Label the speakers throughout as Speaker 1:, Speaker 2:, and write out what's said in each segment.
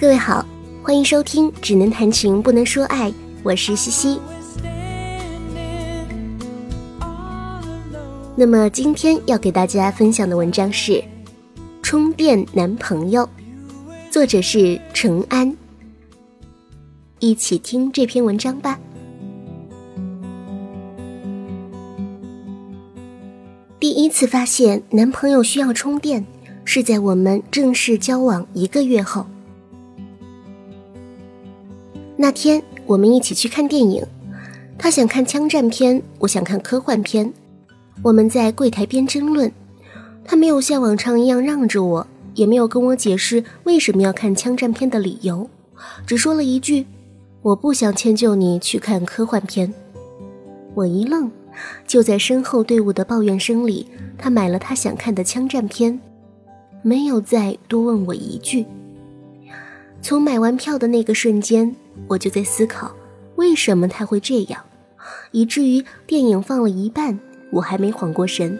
Speaker 1: 各位好，欢迎收听《只能谈情不能说爱》，我是西西。那么今天要给大家分享的文章是《充电男朋友》，作者是陈安。一起听这篇文章吧。第一次发现男朋友需要充电，是在我们正式交往一个月后。那天我们一起去看电影，他想看枪战片，我想看科幻片。我们在柜台边争论，他没有像往常一样让着我，也没有跟我解释为什么要看枪战片的理由，只说了一句：“我不想迁就你去看科幻片。”我一愣，就在身后队伍的抱怨声里，他买了他想看的枪战片，没有再多问我一句。从买完票的那个瞬间，我就在思考，为什么他会这样，以至于电影放了一半。我还没缓过神，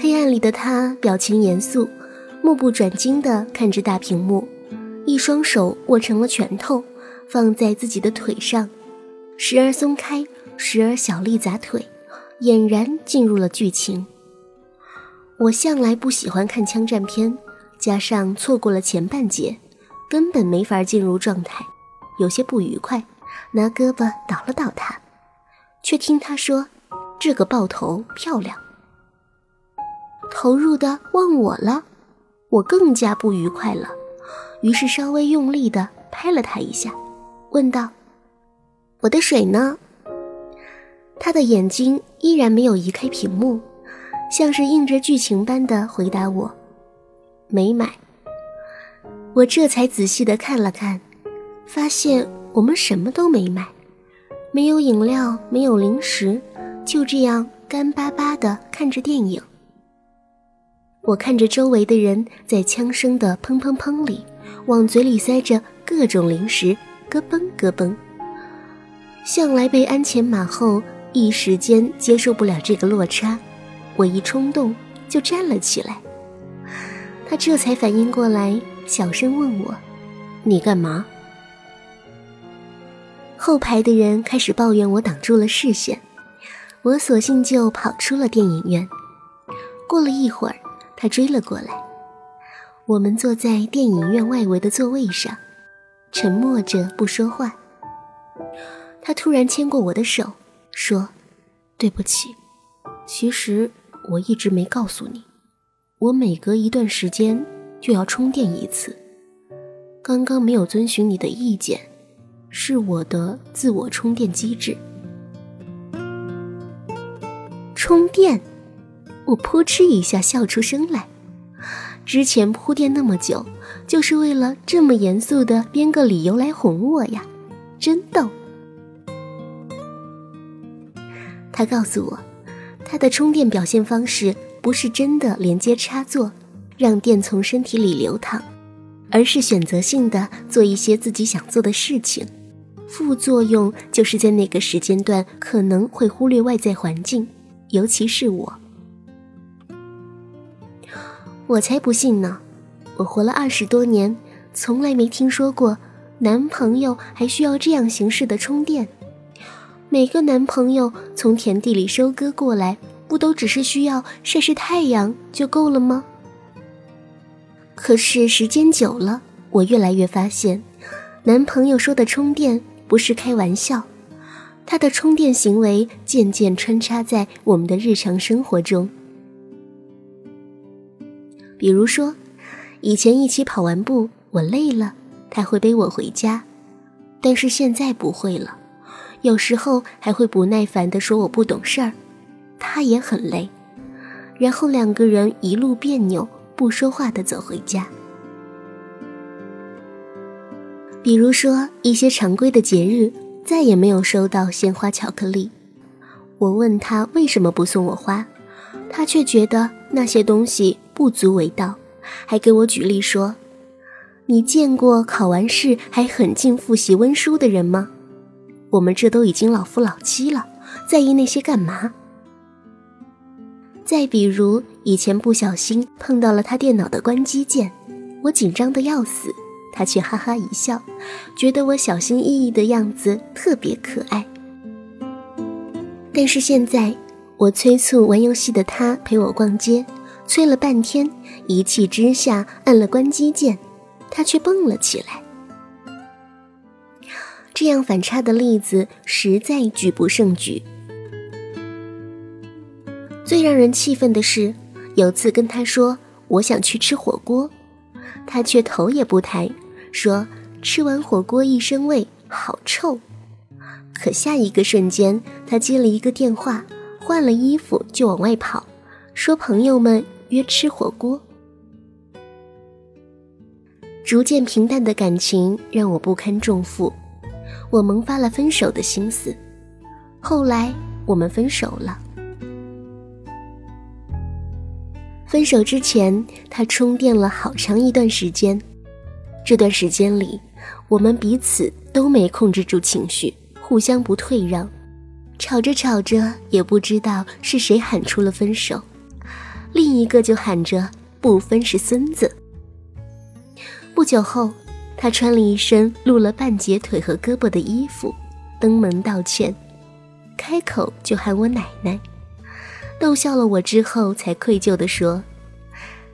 Speaker 1: 黑暗里的他表情严肃，目不转睛地看着大屏幕，一双手握成了拳头，放在自己的腿上，时而松开，时而小力砸腿，俨然进入了剧情。我向来不喜欢看枪战片，加上错过了前半截，根本没法进入状态，有些不愉快，拿胳膊捣了捣他。却听他说：“这个爆头漂亮。”投入的忘我了，我更加不愉快了，于是稍微用力的拍了他一下，问道：“我的水呢？”他的眼睛依然没有移开屏幕，像是应着剧情般的回答我：“没买。”我这才仔细的看了看，发现我们什么都没买。没有饮料，没有零食，就这样干巴巴的看着电影。我看着周围的人在枪声的砰砰砰里，往嘴里塞着各种零食，咯嘣咯嘣。向来被鞍前马后，一时间接受不了这个落差，我一冲动就站了起来。他这才反应过来，小声问我：“你干嘛？”后排的人开始抱怨我挡住了视线，我索性就跑出了电影院。过了一会儿，他追了过来，我们坐在电影院外围的座位上，沉默着不说话。他突然牵过我的手，说：“对不起，其实我一直没告诉你，我每隔一段时间就要充电一次，刚刚没有遵循你的意见。”是我的自我充电机制。充电，我扑哧一下笑出声来。之前铺垫那么久，就是为了这么严肃的编个理由来哄我呀，真逗。他告诉我，他的充电表现方式不是真的连接插座，让电从身体里流淌，而是选择性的做一些自己想做的事情。副作用就是在那个时间段可能会忽略外在环境，尤其是我。我才不信呢！我活了二十多年，从来没听说过男朋友还需要这样形式的充电。每个男朋友从田地里收割过来，不都只是需要晒晒太阳就够了吗？可是时间久了，我越来越发现，男朋友说的充电。不是开玩笑，他的充电行为渐渐穿插在我们的日常生活中。比如说，以前一起跑完步，我累了，他会背我回家；但是现在不会了，有时候还会不耐烦地说我不懂事儿，他也很累，然后两个人一路别扭不说话的走回家。比如说一些常规的节日，再也没有收到鲜花、巧克力。我问他为什么不送我花，他却觉得那些东西不足为道，还给我举例说：“你见过考完试还狠劲复习温书的人吗？我们这都已经老夫老妻了，在意那些干嘛？”再比如以前不小心碰到了他电脑的关机键，我紧张的要死，他却哈哈一笑，觉得我小心翼翼的样子特别可爱。但是现在，我催促玩游戏的他陪我逛街，催了半天，一气之下按了关机键，他却蹦了起来。这样反差的例子实在举不胜举。最让人气愤的是，有次跟他说我想去吃火锅，他却头也不抬，说吃完火锅一身味，好臭。可下一个瞬间，他接了一个电话，换了衣服就往外跑，说朋友们约吃火锅。逐渐平淡的感情让我不堪重负，我萌发了分手的心思。后来我们分手了。分手之前，他充电了好长一段时间。这段时间里，我们彼此都没控制住情绪，互相不退让，吵着吵着也不知道是谁喊出了分手，另一个就喊着不分是孙子。不久后，他穿了一身露了半截腿和胳膊的衣服，登门道歉，开口就喊我奶奶。逗笑了我之后，才愧疚地说：“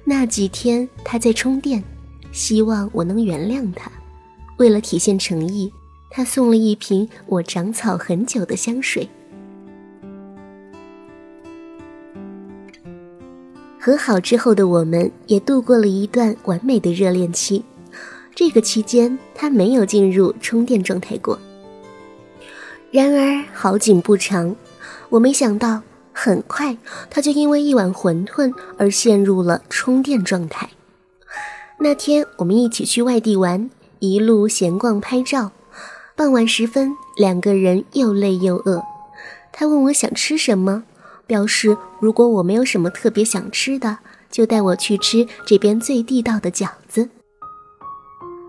Speaker 1: 那几天他在充电，希望我能原谅他。为了体现诚意，他送了一瓶我长草很久的香水。”和好之后的我们也度过了一段完美的热恋期。这个期间，他没有进入充电状态过。然而好景不长，我没想到。很快，他就因为一碗馄饨而陷入了充电状态。那天我们一起去外地玩，一路闲逛拍照。傍晚时分，两个人又累又饿。他问我想吃什么，表示如果我没有什么特别想吃的，就带我去吃这边最地道的饺子。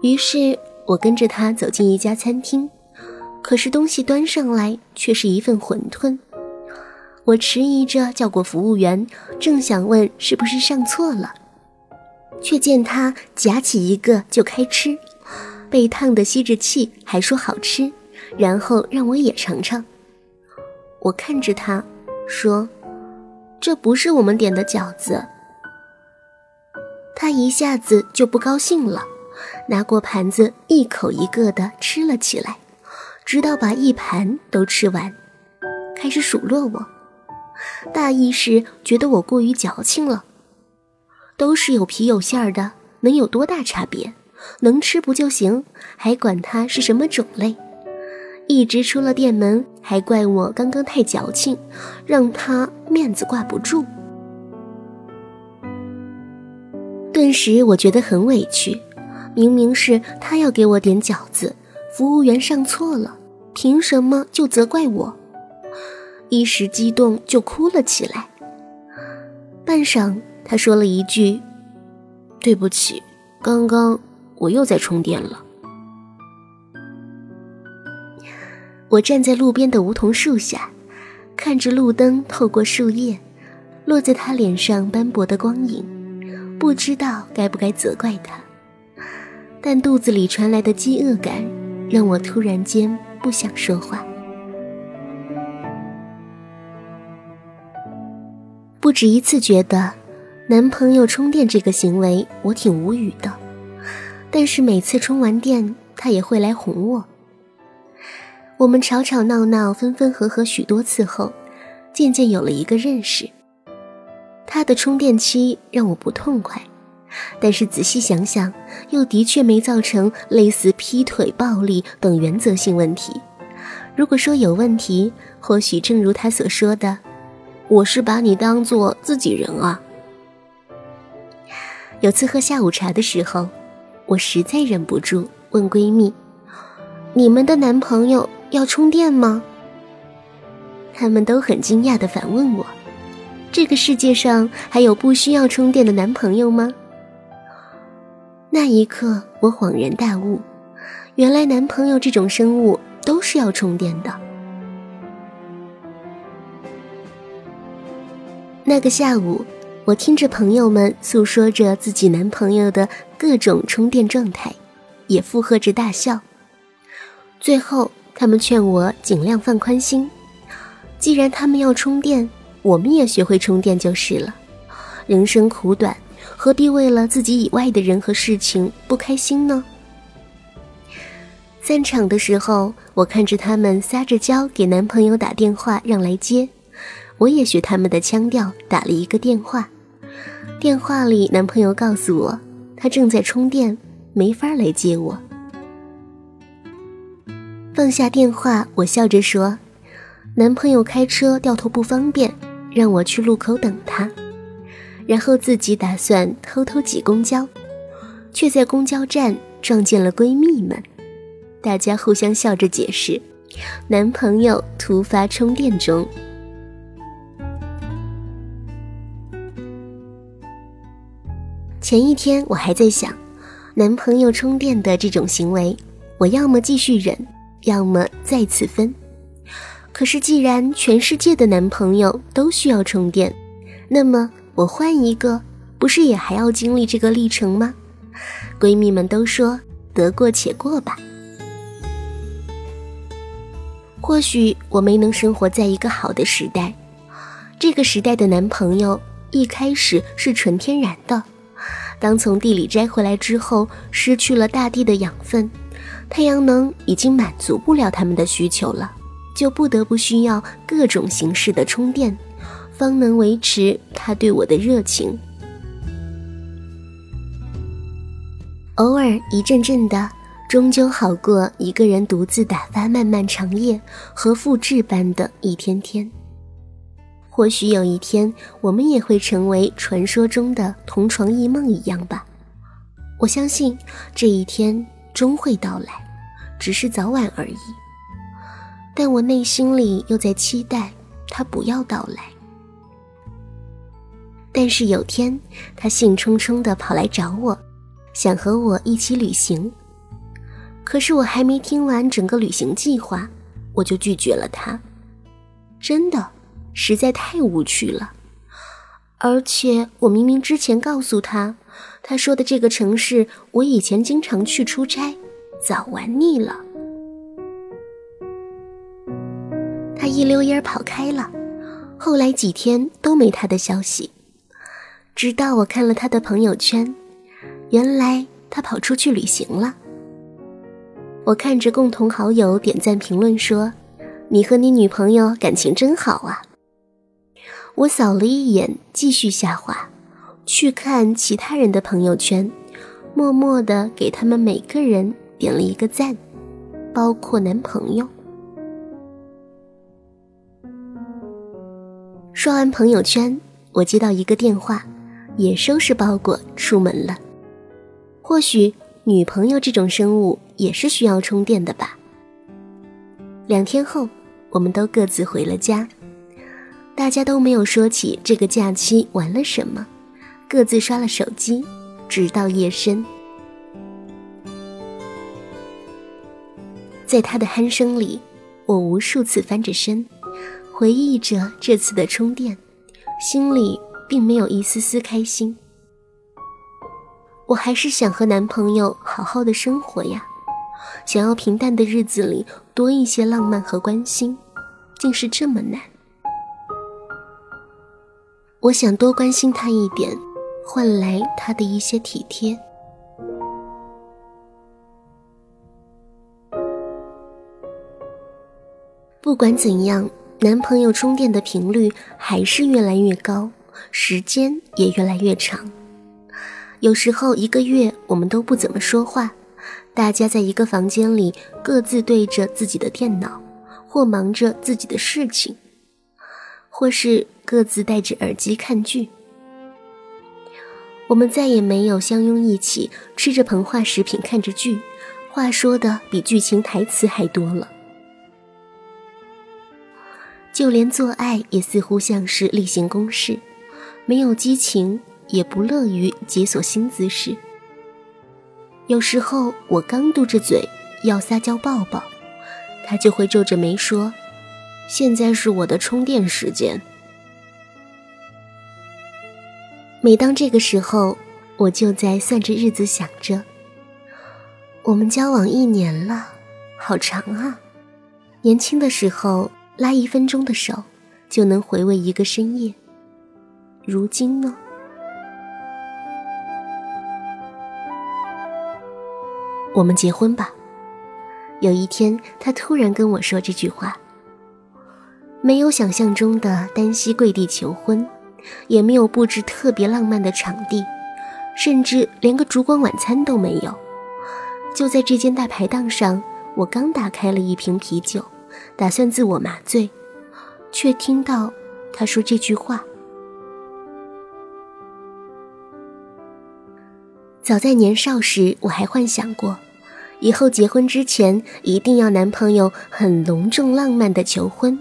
Speaker 1: 于是我跟着他走进一家餐厅，可是东西端上来却是一份馄饨。我迟疑着叫过服务员，正想问是不是上错了，却见他夹起一个就开吃，被烫得吸着气，还说好吃，然后让我也尝尝。我看着他，说：“这不是我们点的饺子。”他一下子就不高兴了，拿过盘子一口一个的吃了起来，直到把一盘都吃完，开始数落我。大意是觉得我过于矫情了，都是有皮有馅儿的，能有多大差别？能吃不就行？还管它是什么种类？一直出了店门，还怪我刚刚太矫情，让他面子挂不住。顿时我觉得很委屈，明明是他要给我点饺子，服务员上错了，凭什么就责怪我？一时激动就哭了起来。半晌，他说了一句：“对不起，刚刚我又在充电了。”我站在路边的梧桐树下，看着路灯透过树叶，落在他脸上斑驳的光影，不知道该不该责怪他，但肚子里传来的饥饿感，让我突然间不想说话。不止一次觉得，男朋友充电这个行为我挺无语的，但是每次充完电，他也会来哄我。我们吵吵闹闹、分分合合许多次后，渐渐有了一个认识。他的充电期让我不痛快，但是仔细想想，又的确没造成类似劈腿、暴力等原则性问题。如果说有问题，或许正如他所说的。我是把你当做自己人啊。有次喝下午茶的时候，我实在忍不住问闺蜜：“你们的男朋友要充电吗？”他们都很惊讶的反问我：“这个世界上还有不需要充电的男朋友吗？”那一刻，我恍然大悟，原来男朋友这种生物都是要充电的。那个下午，我听着朋友们诉说着自己男朋友的各种充电状态，也附和着大笑。最后，他们劝我尽量放宽心，既然他们要充电，我们也学会充电就是了。人生苦短，何必为了自己以外的人和事情不开心呢？散场的时候，我看着他们撒着娇给男朋友打电话让来接，我也学他们的腔调打了一个电话。电话里，男朋友告诉我，他正在充电，没法来接我。放下电话，我笑着说：“男朋友开车掉头不方便，让我去路口等他。”然后自己打算偷偷挤公交，却在公交站撞见了闺蜜们，大家互相笑着解释：“男朋友突发充电中。”前一天我还在想，男朋友充电的这种行为，我要么继续忍，要么再次分。可是既然全世界的男朋友都需要充电，那么我换一个，不是也还要经历这个历程吗？闺蜜们都说得过且过吧。或许我没能生活在一个好的时代，这个时代的男朋友一开始是纯天然的。当从地里摘回来之后，失去了大地的养分，太阳能已经满足不了他们的需求了，就不得不需要各种形式的充电，方能维持他对我的热情。偶尔一阵阵的，终究好过一个人独自打发漫漫长夜和复制般的一天天。或许有一天，我们也会成为传说中的同床异梦一样吧。我相信这一天终会到来，只是早晚而已。但我内心里又在期待他不要到来。但是有天，他兴冲冲地跑来找我，想和我一起旅行。可是我还没听完整个旅行计划，我就拒绝了他。真的。实在太无趣了，而且我明明之前告诉他，他说的这个城市我以前经常去出差，早玩腻了。他一溜烟跑开了，后来几天都没他的消息，直到我看了他的朋友圈，原来他跑出去旅行了。我看着共同好友点赞评论说：“你和你女朋友感情真好啊。”我扫了一眼，继续下滑，去看其他人的朋友圈，默默的给他们每个人点了一个赞，包括男朋友。刷完朋友圈，我接到一个电话，也收拾包裹出门了。或许女朋友这种生物也是需要充电的吧。两天后，我们都各自回了家。大家都没有说起这个假期玩了什么，各自刷了手机，直到夜深。在他的鼾声里，我无数次翻着身，回忆着这次的充电，心里并没有一丝丝开心。我还是想和男朋友好好的生活呀，想要平淡的日子里多一些浪漫和关心，竟是这么难。我想多关心他一点，换来他的一些体贴。不管怎样，男朋友充电的频率还是越来越高，时间也越来越长。有时候一个月我们都不怎么说话，大家在一个房间里各自对着自己的电脑，或忙着自己的事情，或是。各自戴着耳机看剧，我们再也没有相拥一起吃着膨化食品看着剧，话说的比剧情台词还多了。就连做爱也似乎像是例行公事，没有激情，也不乐于解锁新姿势。有时候我刚嘟着嘴要撒娇抱抱，他就会皱着眉说：“现在是我的充电时间。”每当这个时候，我就在算着日子，想着我们交往一年了，好长啊！年轻的时候拉一分钟的手，就能回味一个深夜。如今呢？我们结婚吧。有一天，他突然跟我说这句话。没有想象中的单膝跪地求婚，也没有布置特别浪漫的场地，甚至连个烛光晚餐都没有。就在这间大排档上，我刚打开了一瓶啤酒，打算自我麻醉，却听到他说这句话。早在年少时，我还幻想过，以后结婚之前一定要男朋友很隆重浪漫的求婚。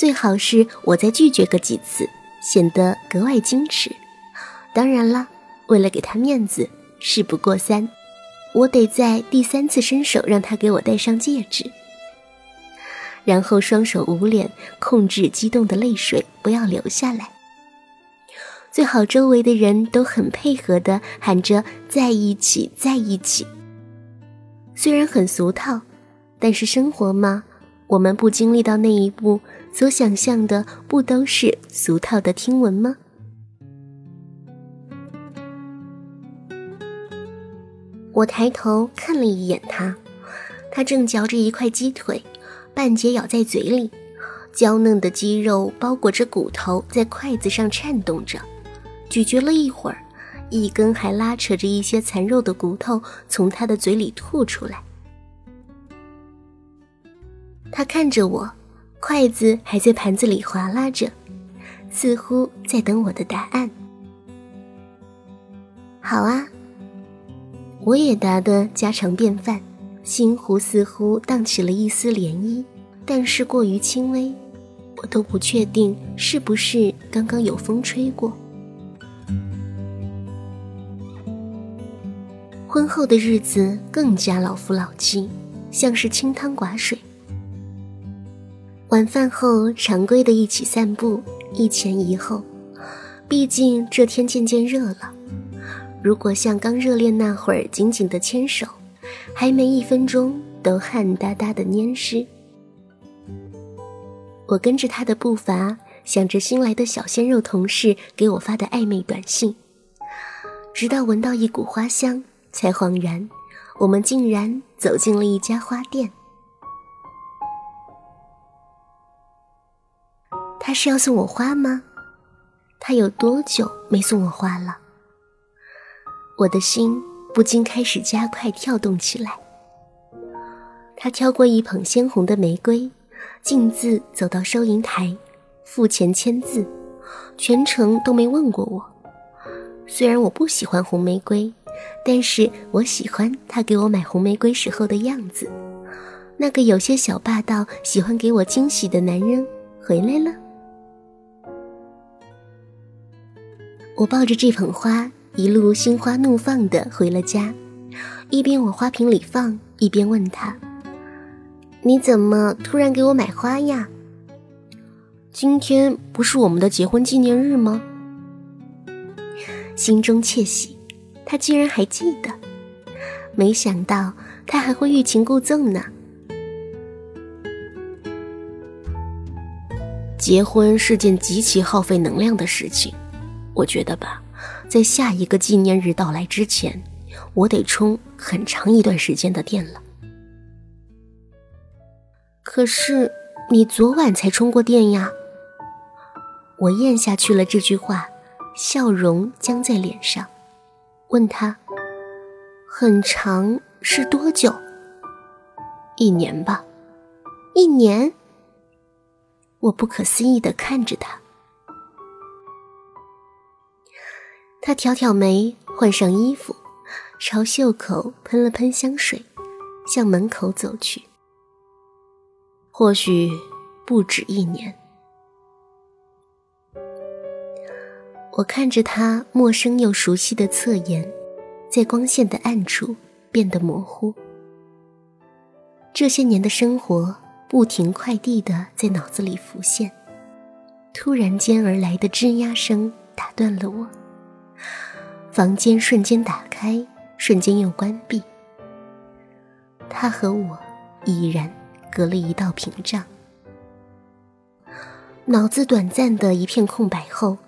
Speaker 1: 最好是我再拒绝个几次，显得格外矜持。当然了，为了给他面子，事不过三，我得在第三次伸手让他给我戴上戒指，然后双手捂脸，控制激动的泪水不要流下来。最好周围的人都很配合的喊着在一起，在一起。虽然很俗套，但是生活嘛。我们不经历到那一步，所想象的不都是俗套的听闻吗？我抬头看了一眼他，他正嚼着一块鸡腿，半截咬在嘴里，娇嫩的鸡肉包裹着骨头，在筷子上颤动着。咀嚼了一会儿，一根还拉扯着一些残肉的骨头从他的嘴里吐出来。他看着我，筷子还在盘子里划拉着，似乎在等我的答案。好啊，我也答得家常便饭，心湖似乎荡起了一丝涟漪，但是过于轻微，我都不确定是不是刚刚有风吹过。婚后的日子更加老夫老妻，像是清汤寡水。晚饭后，常规的一起散步，一前一后。毕竟这天渐渐热了，如果像刚热恋那会儿紧紧的牵手，还没一分钟都汗哒哒的黏湿。我跟着他的步伐，想着新来的小鲜肉同事给我发的暧昧短信，直到闻到一股花香，才恍然，我们竟然走进了一家花店。他是要送我花吗？他有多久没送我花了？我的心不禁开始加快跳动起来。他挑过一捧鲜红的玫瑰，径自走到收银台，付钱签字，全程都没问过我。虽然我不喜欢红玫瑰，但是我喜欢他给我买红玫瑰时候的样子。那个有些小霸道、喜欢给我惊喜的男人回来了。我抱着这捧花，一路心花怒放的回了家，一边往花瓶里放，一边问他：“你怎么突然给我买花呀？今天不是我们的结婚纪念日吗？”心中窃喜，他居然还记得，没想到他还会欲擒故纵呢。
Speaker 2: 结婚是件极其耗费能量的事情。我觉得吧，在下一个纪念日到来之前，我得充很长一段时间的电了。
Speaker 1: 可是你昨晚才充过电呀！我咽下去了这句话，笑容僵在脸上，问他：“很长是多久？
Speaker 2: 一年吧。
Speaker 1: 一年？”我不可思议的看着他。他挑挑眉，换上衣服，朝袖口喷了喷香水，向门口走去。
Speaker 2: 或许不止一年。
Speaker 1: 我看着他陌生又熟悉的侧颜，在光线的暗处变得模糊。这些年的生活不停快递的在脑子里浮现，突然间而来的吱呀声打断了我。房间瞬间打开，瞬间又关闭。他和我已然隔了一道屏障。脑子短暂的一片空白后，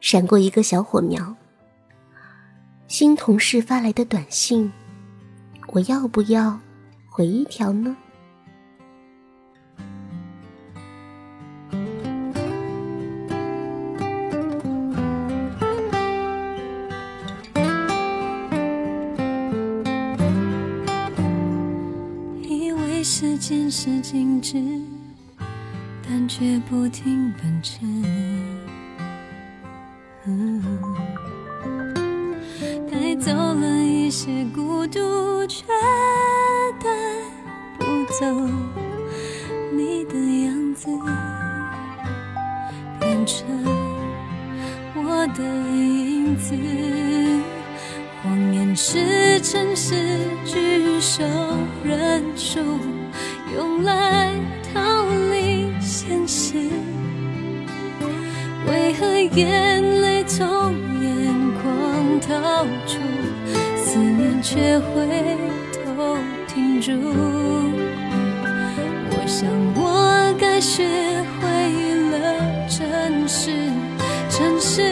Speaker 1: 闪过一个小火苗。新同事发来的短信，我要不要回一条呢？
Speaker 3: 时间是静止，但却不停奔驰。带走了一些孤独，却带不走你的样子，变成我的影子。谎言是城市聚首人数。用来逃离现实，为何眼泪从眼眶逃出，思念却回头停住？我想我该学会了真实，真实